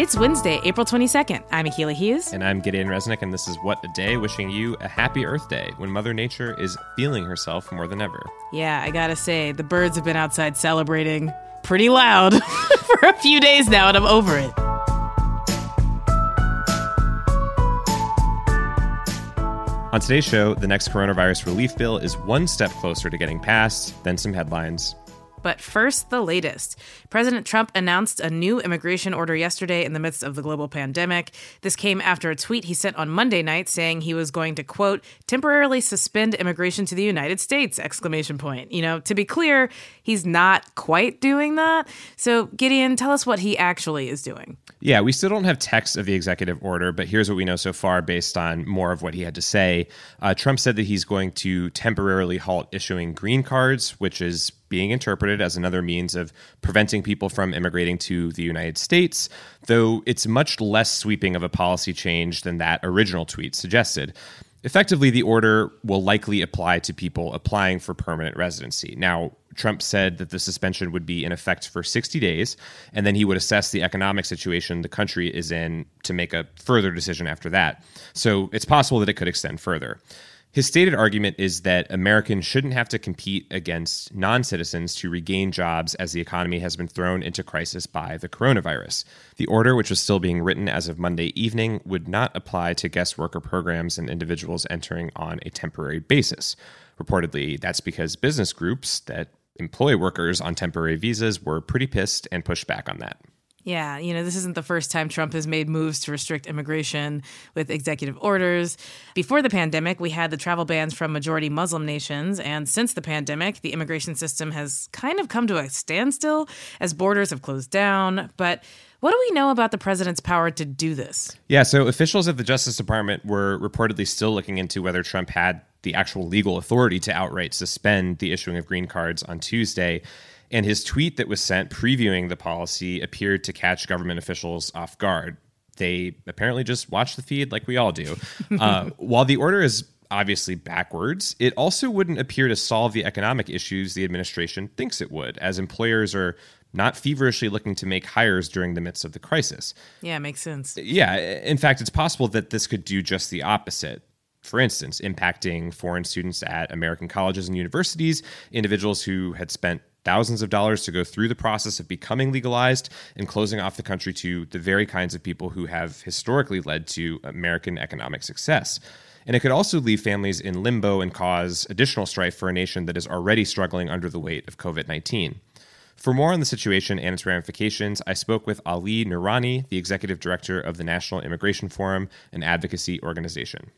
It's Wednesday, April 22nd. I'm Akilah Hughes. And I'm Gideon Resnick, and this is What a Day, wishing you a happy Earth Day when Mother Nature is feeling herself more than ever. Yeah, I gotta say, the birds have been outside celebrating pretty loud for a few days now, and I'm over it. On today's show, the next coronavirus relief bill is one step closer to getting passed, then some headlines. But first, the latest. President Trump announced a new immigration order yesterday in the midst of the global pandemic. This came after a tweet he sent on Monday night saying he was going to quote temporarily suspend immigration to the United States exclamation point. You know, to be clear, he's not quite doing that. So, Gideon, tell us what he actually is doing. Yeah, we still don't have text of the executive order, but here's what we know so far based on more of what he had to say. Uh, Trump said that he's going to temporarily halt issuing green cards, which is being interpreted as another means of preventing people from immigrating to the United States, though it's much less sweeping of a policy change than that original tweet suggested. Effectively, the order will likely apply to people applying for permanent residency. Now, Trump said that the suspension would be in effect for 60 days, and then he would assess the economic situation the country is in to make a further decision after that. So it's possible that it could extend further. His stated argument is that Americans shouldn't have to compete against non citizens to regain jobs as the economy has been thrown into crisis by the coronavirus. The order, which was still being written as of Monday evening, would not apply to guest worker programs and individuals entering on a temporary basis. Reportedly, that's because business groups that employ workers on temporary visas were pretty pissed and pushed back on that. Yeah, you know, this isn't the first time Trump has made moves to restrict immigration with executive orders. Before the pandemic, we had the travel bans from majority Muslim nations. And since the pandemic, the immigration system has kind of come to a standstill as borders have closed down. But what do we know about the president's power to do this? Yeah, so officials at the Justice Department were reportedly still looking into whether Trump had the actual legal authority to outright suspend the issuing of green cards on Tuesday. And his tweet that was sent previewing the policy appeared to catch government officials off guard. They apparently just watch the feed like we all do. Uh, while the order is obviously backwards, it also wouldn't appear to solve the economic issues the administration thinks it would, as employers are not feverishly looking to make hires during the midst of the crisis. Yeah, makes sense. Yeah, in fact, it's possible that this could do just the opposite for instance, impacting foreign students at American colleges and universities, individuals who had spent thousands of dollars to go through the process of becoming legalized and closing off the country to the very kinds of people who have historically led to American economic success. And it could also leave families in limbo and cause additional strife for a nation that is already struggling under the weight of COVID 19. For more on the situation and its ramifications, I spoke with Ali Noorani, the executive director of the National Immigration Forum, an advocacy organization.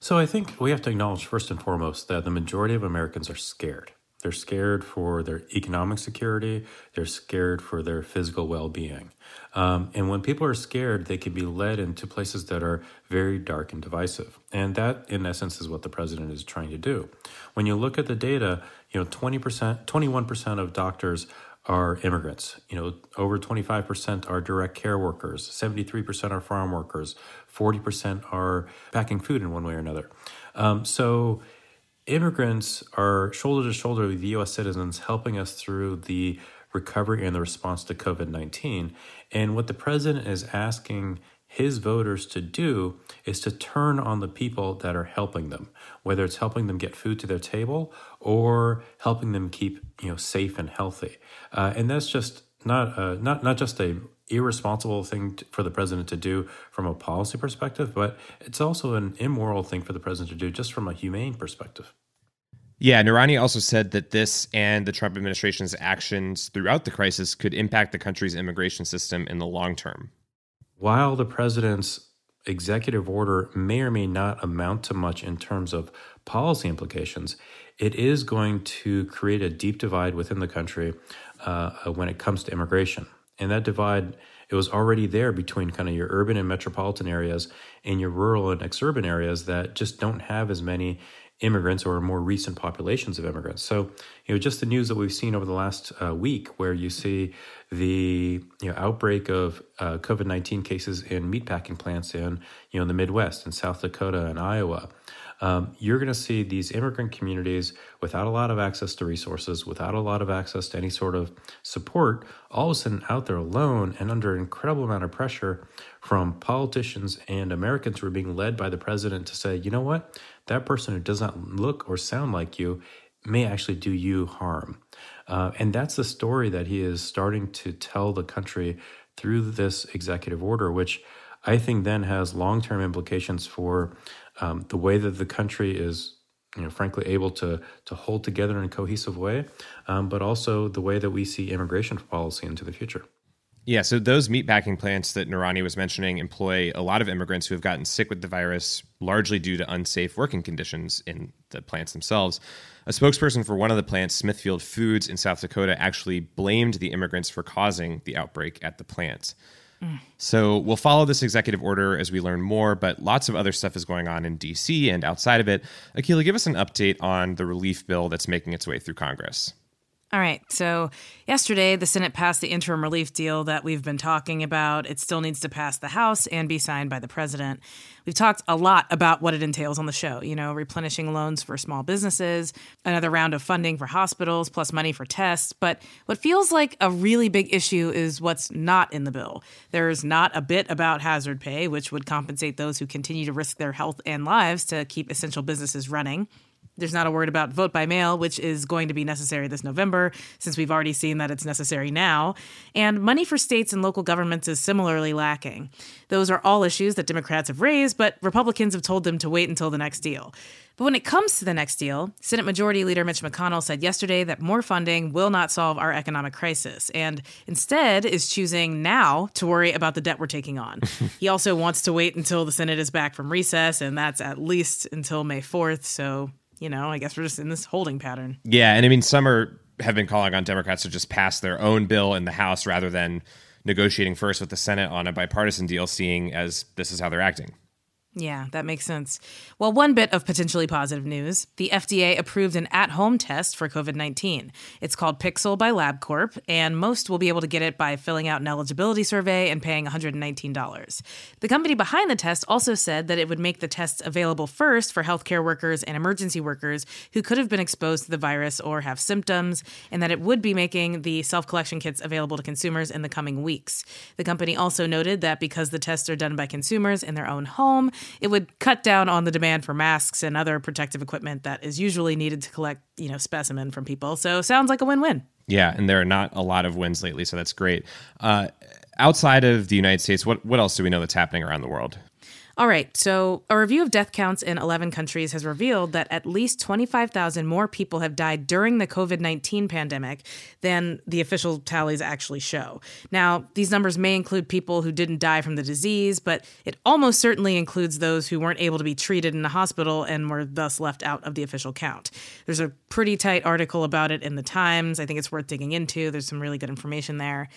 So I think we have to acknowledge first and foremost that the majority of Americans are scared. They're scared for their economic security. They're scared for their physical well being. Um, and when people are scared, they can be led into places that are very dark and divisive. And that, in essence, is what the president is trying to do. When you look at the data, you know, 20%, 21% of doctors are immigrants. You know, over 25% are direct care workers, 73% are farm workers, 40% are packing food in one way or another. Um, so immigrants are shoulder to shoulder with US citizens helping us through the recovery and the response to COVID 19. And what the president is asking his voters to do is to turn on the people that are helping them, whether it's helping them get food to their table or helping them keep you know safe and healthy. Uh, and that's just not uh, not not just a irresponsible thing to, for the president to do from a policy perspective, but it's also an immoral thing for the president to do just from a humane perspective. Yeah, Noorani also said that this and the Trump administration's actions throughout the crisis could impact the country's immigration system in the long term while the president's executive order may or may not amount to much in terms of policy implications, it is going to create a deep divide within the country uh, when it comes to immigration. And that divide, it was already there between kind of your urban and metropolitan areas and your rural and exurban areas that just don't have as many immigrants or more recent populations of immigrants. So, you know, just the news that we've seen over the last uh, week, where you see the you know outbreak of uh, COVID nineteen cases in meatpacking plants in you know in the Midwest and South Dakota and Iowa. Um, you're going to see these immigrant communities without a lot of access to resources, without a lot of access to any sort of support, all of a sudden out there alone and under an incredible amount of pressure from politicians and Americans who are being led by the president to say, you know what, that person who does not look or sound like you may actually do you harm. Uh, and that's the story that he is starting to tell the country through this executive order, which I think then has long term implications for um, the way that the country is. You know, frankly, able to to hold together in a cohesive way, um, but also the way that we see immigration policy into the future. Yeah, so those meatpacking plants that Noorani was mentioning employ a lot of immigrants who have gotten sick with the virus, largely due to unsafe working conditions in the plants themselves. A spokesperson for one of the plants, Smithfield Foods in South Dakota, actually blamed the immigrants for causing the outbreak at the plant. So we'll follow this executive order as we learn more, but lots of other stuff is going on in DC and outside of it. Akilah, give us an update on the relief bill that's making its way through Congress. All right. So, yesterday, the Senate passed the interim relief deal that we've been talking about. It still needs to pass the House and be signed by the president. We've talked a lot about what it entails on the show, you know, replenishing loans for small businesses, another round of funding for hospitals, plus money for tests. But what feels like a really big issue is what's not in the bill. There's not a bit about hazard pay, which would compensate those who continue to risk their health and lives to keep essential businesses running. There's not a word about vote by mail, which is going to be necessary this November, since we've already seen that it's necessary now. And money for states and local governments is similarly lacking. Those are all issues that Democrats have raised, but Republicans have told them to wait until the next deal. But when it comes to the next deal, Senate Majority Leader Mitch McConnell said yesterday that more funding will not solve our economic crisis and instead is choosing now to worry about the debt we're taking on. he also wants to wait until the Senate is back from recess, and that's at least until May 4th. So you know, I guess we're just in this holding pattern. Yeah, and I mean, some are have been calling on Democrats to just pass their own bill in the House rather than negotiating first with the Senate on a bipartisan deal, seeing as this is how they're acting. Yeah, that makes sense. Well, one bit of potentially positive news the FDA approved an at home test for COVID 19. It's called Pixel by LabCorp, and most will be able to get it by filling out an eligibility survey and paying $119. The company behind the test also said that it would make the tests available first for healthcare workers and emergency workers who could have been exposed to the virus or have symptoms, and that it would be making the self collection kits available to consumers in the coming weeks. The company also noted that because the tests are done by consumers in their own home, it would cut down on the demand for masks and other protective equipment that is usually needed to collect, you know, specimen from people. So sounds like a win-win. Yeah, and there are not a lot of wins lately, so that's great. Uh, outside of the United States, what what else do we know that's happening around the world? All right, so a review of death counts in 11 countries has revealed that at least 25,000 more people have died during the COVID 19 pandemic than the official tallies actually show. Now, these numbers may include people who didn't die from the disease, but it almost certainly includes those who weren't able to be treated in a hospital and were thus left out of the official count. There's a pretty tight article about it in the Times. I think it's worth digging into. There's some really good information there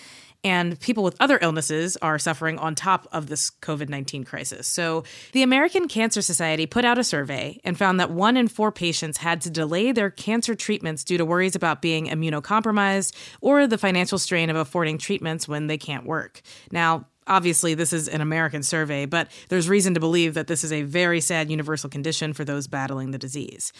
and people with other illnesses are suffering on top of this COVID 19 crisis. So, the American Cancer Society put out a survey and found that one in four patients had to delay their cancer treatments due to worries about being immunocompromised or the financial strain of affording treatments when they can't work. Now, Obviously, this is an American survey, but there's reason to believe that this is a very sad universal condition for those battling the disease.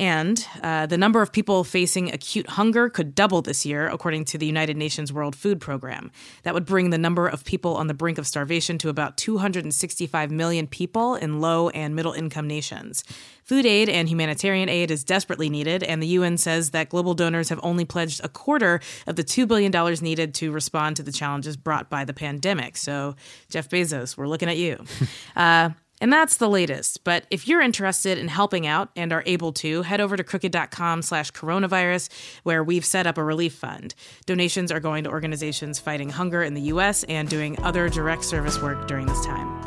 And uh, the number of people facing acute hunger could double this year, according to the United Nations World Food Program. That would bring the number of people on the brink of starvation to about 265 million people in low and middle income nations. Food aid and humanitarian aid is desperately needed, and the UN says that global donors have only pledged a quarter of the $2 billion needed to respond to the challenges brought by the pandemic. So, Jeff Bezos, we're looking at you. uh, and that's the latest. But if you're interested in helping out and are able to, head over to crooked.com slash coronavirus, where we've set up a relief fund. Donations are going to organizations fighting hunger in the U.S. and doing other direct service work during this time.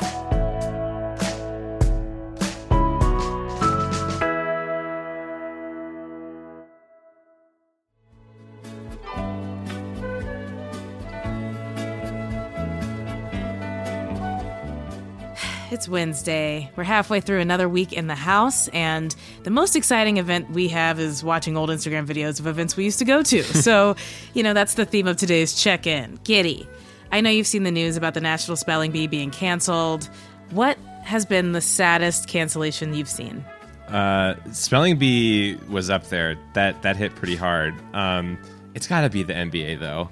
It's Wednesday. We're halfway through another week in the house, and the most exciting event we have is watching old Instagram videos of events we used to go to. so, you know, that's the theme of today's check in. Giddy. I know you've seen the news about the National Spelling Bee being canceled. What has been the saddest cancellation you've seen? Uh, spelling bee was up there. That that hit pretty hard. Um, it's got to be the NBA though.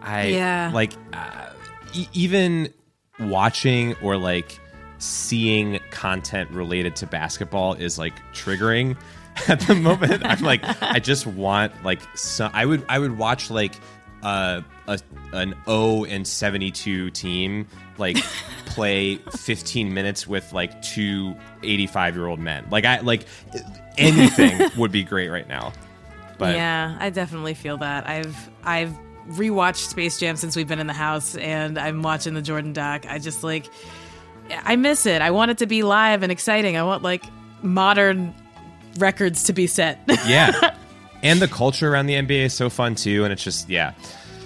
I Yeah. like uh, e- even watching or like seeing content related to basketball is like triggering at the moment. I'm like I just want like so I would I would watch like uh, a an 0 and 72 team like play 15 minutes with like two 85 year old men. Like I like anything would be great right now. But yeah, I definitely feel that. I've I've rewatched Space Jam since we've been in the house, and I'm watching the Jordan doc. I just like I miss it. I want it to be live and exciting. I want like modern records to be set. yeah. And the culture around the NBA is so fun too, and it's just yeah,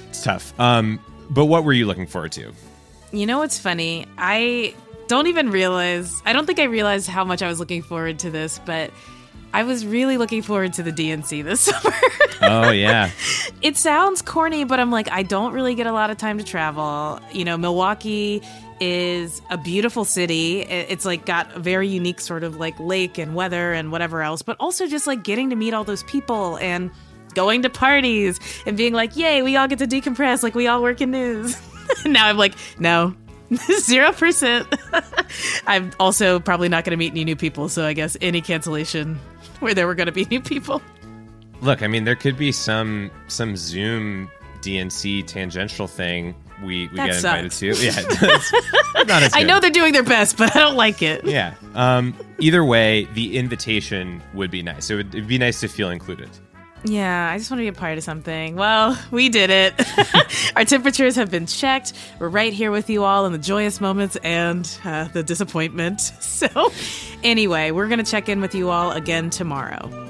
it's tough. Um, but what were you looking forward to? You know what's funny? I don't even realize, I don't think I realized how much I was looking forward to this, but I was really looking forward to the DNC this summer. Oh yeah, it sounds corny, but I'm like, I don't really get a lot of time to travel. You know, Milwaukee is a beautiful city. It's like got a very unique sort of like lake and weather and whatever else, but also just like getting to meet all those people and going to parties and being like, yay, we all get to decompress. Like we all work in news. now I'm like, no. Zero percent. I'm also probably not going to meet any new people, so I guess any cancellation where there were going to be new people. look, I mean, there could be some some Zoom DNC tangential thing we we That get invited sucks. to. Yeah, not as I know they're doing their best, but I don't like it. Yeah. Um, either way, the invitation would be nice. It would it'd be nice to feel included. Yeah, I just want to be a part of something. Well, we did it. Our temperatures have been checked. We're right here with you all in the joyous moments and uh, the disappointment. So, anyway, we're going to check in with you all again tomorrow.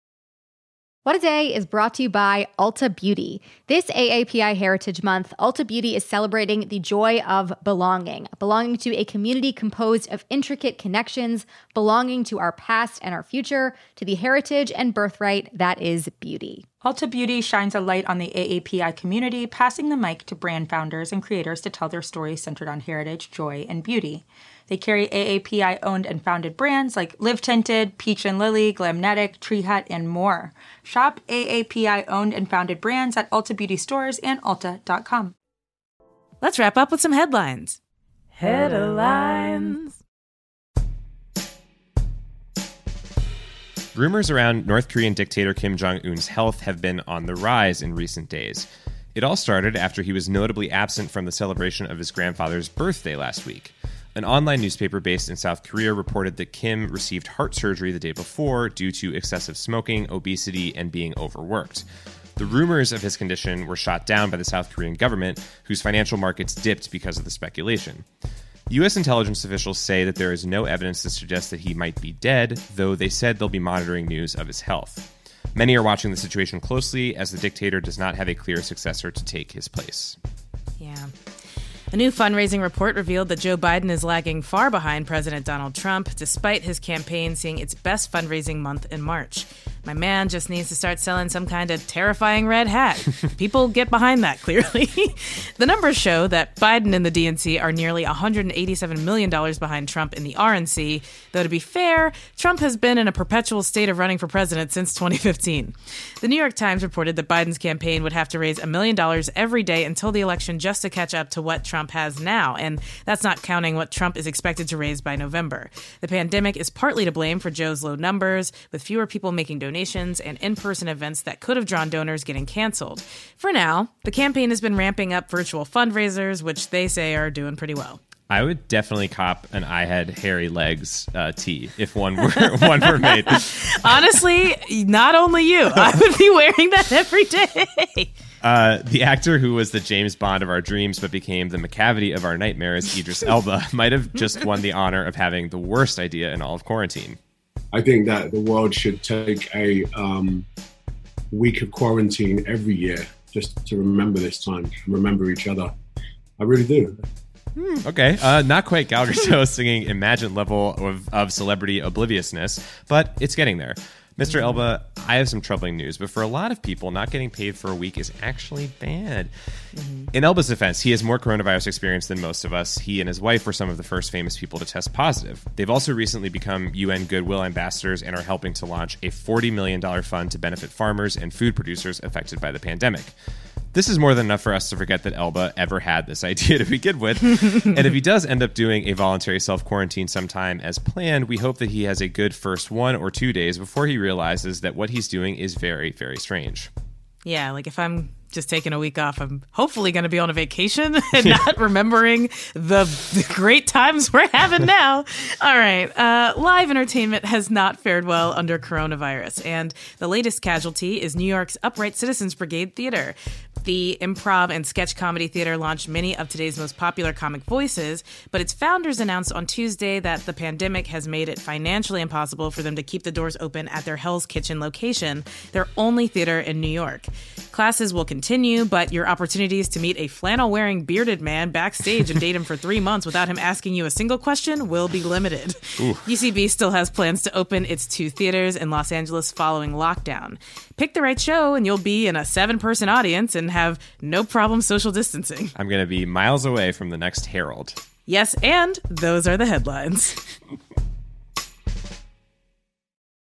What a Day is brought to you by Ulta Beauty. This AAPI Heritage Month, Ulta Beauty is celebrating the joy of belonging, belonging to a community composed of intricate connections, belonging to our past and our future, to the heritage and birthright that is beauty. Ulta Beauty shines a light on the AAPI community, passing the mic to brand founders and creators to tell their stories centered on heritage, joy, and beauty. They carry AAPI owned and founded brands like Live Tinted, Peach and Lily, Glamnetic, Tree Hut, and more. Shop AAPI owned and founded brands at Ulta Beauty stores and Ulta.com. Let's wrap up with some headlines. Headlines. Rumors around North Korean dictator Kim Jong un's health have been on the rise in recent days. It all started after he was notably absent from the celebration of his grandfather's birthday last week. An online newspaper based in South Korea reported that Kim received heart surgery the day before due to excessive smoking, obesity, and being overworked. The rumors of his condition were shot down by the South Korean government, whose financial markets dipped because of the speculation. U.S. intelligence officials say that there is no evidence to suggest that he might be dead, though they said they'll be monitoring news of his health. Many are watching the situation closely as the dictator does not have a clear successor to take his place. Yeah. A new fundraising report revealed that Joe Biden is lagging far behind President Donald Trump, despite his campaign seeing its best fundraising month in March. My man just needs to start selling some kind of terrifying red hat. People get behind that, clearly. the numbers show that Biden and the DNC are nearly $187 million behind Trump in the RNC, though to be fair, Trump has been in a perpetual state of running for president since 2015. The New York Times reported that Biden's campaign would have to raise a million dollars every day until the election just to catch up to what Trump has now, and that's not counting what Trump is expected to raise by November. The pandemic is partly to blame for Joe's low numbers, with fewer people making donations donations and in person events that could have drawn donors getting canceled. For now, the campaign has been ramping up virtual fundraisers, which they say are doing pretty well. I would definitely cop an I had hairy legs uh, tee if one were one were made. Honestly, not only you, I would be wearing that every day. Uh, the actor who was the James Bond of our dreams but became the Macavity of our nightmares, Idris Elba, might have just won the honor of having the worst idea in all of quarantine. I think that the world should take a um, week of quarantine every year just to remember this time and remember each other. I really do. Hmm, okay, uh, not quite Gal Gadot singing Imagine level of, of celebrity obliviousness, but it's getting there. Mr. Elba, I have some troubling news, but for a lot of people, not getting paid for a week is actually bad. Mm-hmm. In Elba's defense, he has more coronavirus experience than most of us. He and his wife were some of the first famous people to test positive. They've also recently become UN Goodwill ambassadors and are helping to launch a $40 million fund to benefit farmers and food producers affected by the pandemic. This is more than enough for us to forget that Elba ever had this idea to begin with. and if he does end up doing a voluntary self quarantine sometime as planned, we hope that he has a good first one or two days before he realizes that what he's doing is very, very strange. Yeah, like if I'm just taking a week off. I'm hopefully going to be on a vacation and not remembering the, the, great times we're having now. All right. Uh, live entertainment has not fared well under coronavirus. And the latest casualty is New York's Upright Citizens Brigade Theater. The improv and sketch comedy theater launched many of today's most popular comic voices, but its founders announced on Tuesday that the pandemic has made it financially impossible for them to keep the doors open at their Hell's Kitchen location, their only theater in New York. Classes will continue, but your opportunities to meet a flannel wearing bearded man backstage and date him for three months without him asking you a single question will be limited. Ooh. UCB still has plans to open its two theaters in Los Angeles following lockdown. Pick the right show, and you'll be in a seven person audience and have no problem social distancing. I'm going to be miles away from the next Harold. Yes, and those are the headlines.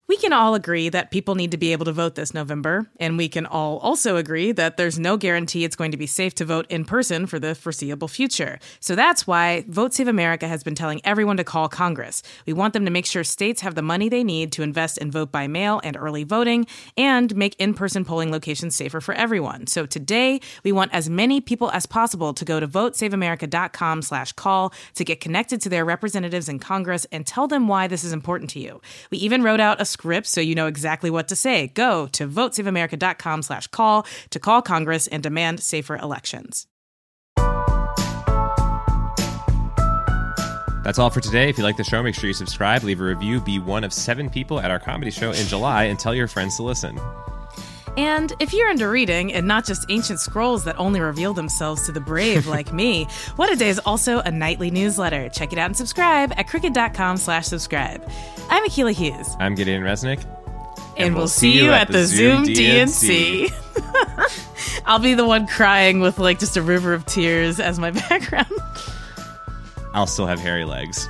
We can all agree that people need to be able to vote this November, and we can all also agree that there's no guarantee it's going to be safe to vote in person for the foreseeable future. So that's why Vote Save America has been telling everyone to call Congress. We want them to make sure states have the money they need to invest in vote by mail and early voting and make in-person polling locations safer for everyone. So today, we want as many people as possible to go to votesaveamerica.com slash call to get connected to their representatives in Congress and tell them why this is important to you. We even wrote out a script so you know exactly what to say. Go to votesaveamerica.com slash call to call Congress and demand safer elections. That's all for today. If you like the show, make sure you subscribe, leave a review, be one of seven people at our comedy show in July, and tell your friends to listen. And if you're into reading and not just ancient scrolls that only reveal themselves to the brave like me, What a Day is also a nightly newsletter. Check it out and subscribe at crooked.com slash subscribe. I'm Akilah Hughes. I'm Gideon Resnick. And, and we'll, we'll see you at, at the Zoom DNC. DNC. I'll be the one crying with like just a river of tears as my background. I'll still have hairy legs.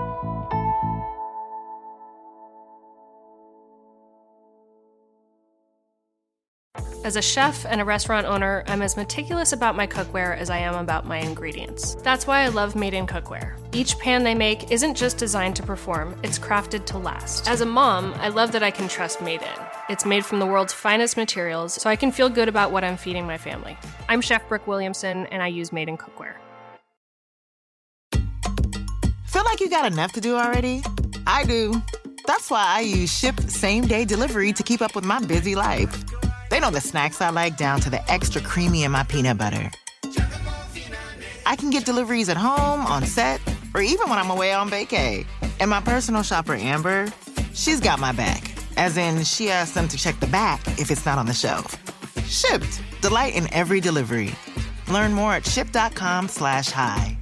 As a chef and a restaurant owner, I'm as meticulous about my cookware as I am about my ingredients. That's why I love Made in Cookware. Each pan they make isn't just designed to perform, it's crafted to last. As a mom, I love that I can trust Made in. It's made from the world's finest materials, so I can feel good about what I'm feeding my family. I'm Chef Brooke Williamson, and I use Made in Cookware. Feel like you got enough to do already? I do. That's why I use Shipt Same Day Delivery to keep up with my busy life. They know the snacks I like down to the extra creamy in my peanut butter. I can get deliveries at home, on set, or even when I'm away on vacay. And my personal shopper, Amber, she's got my back. As in, she asks them to check the back if it's not on the shelf. Shipt. Delight in every delivery. Learn more at shipt.com slash hi.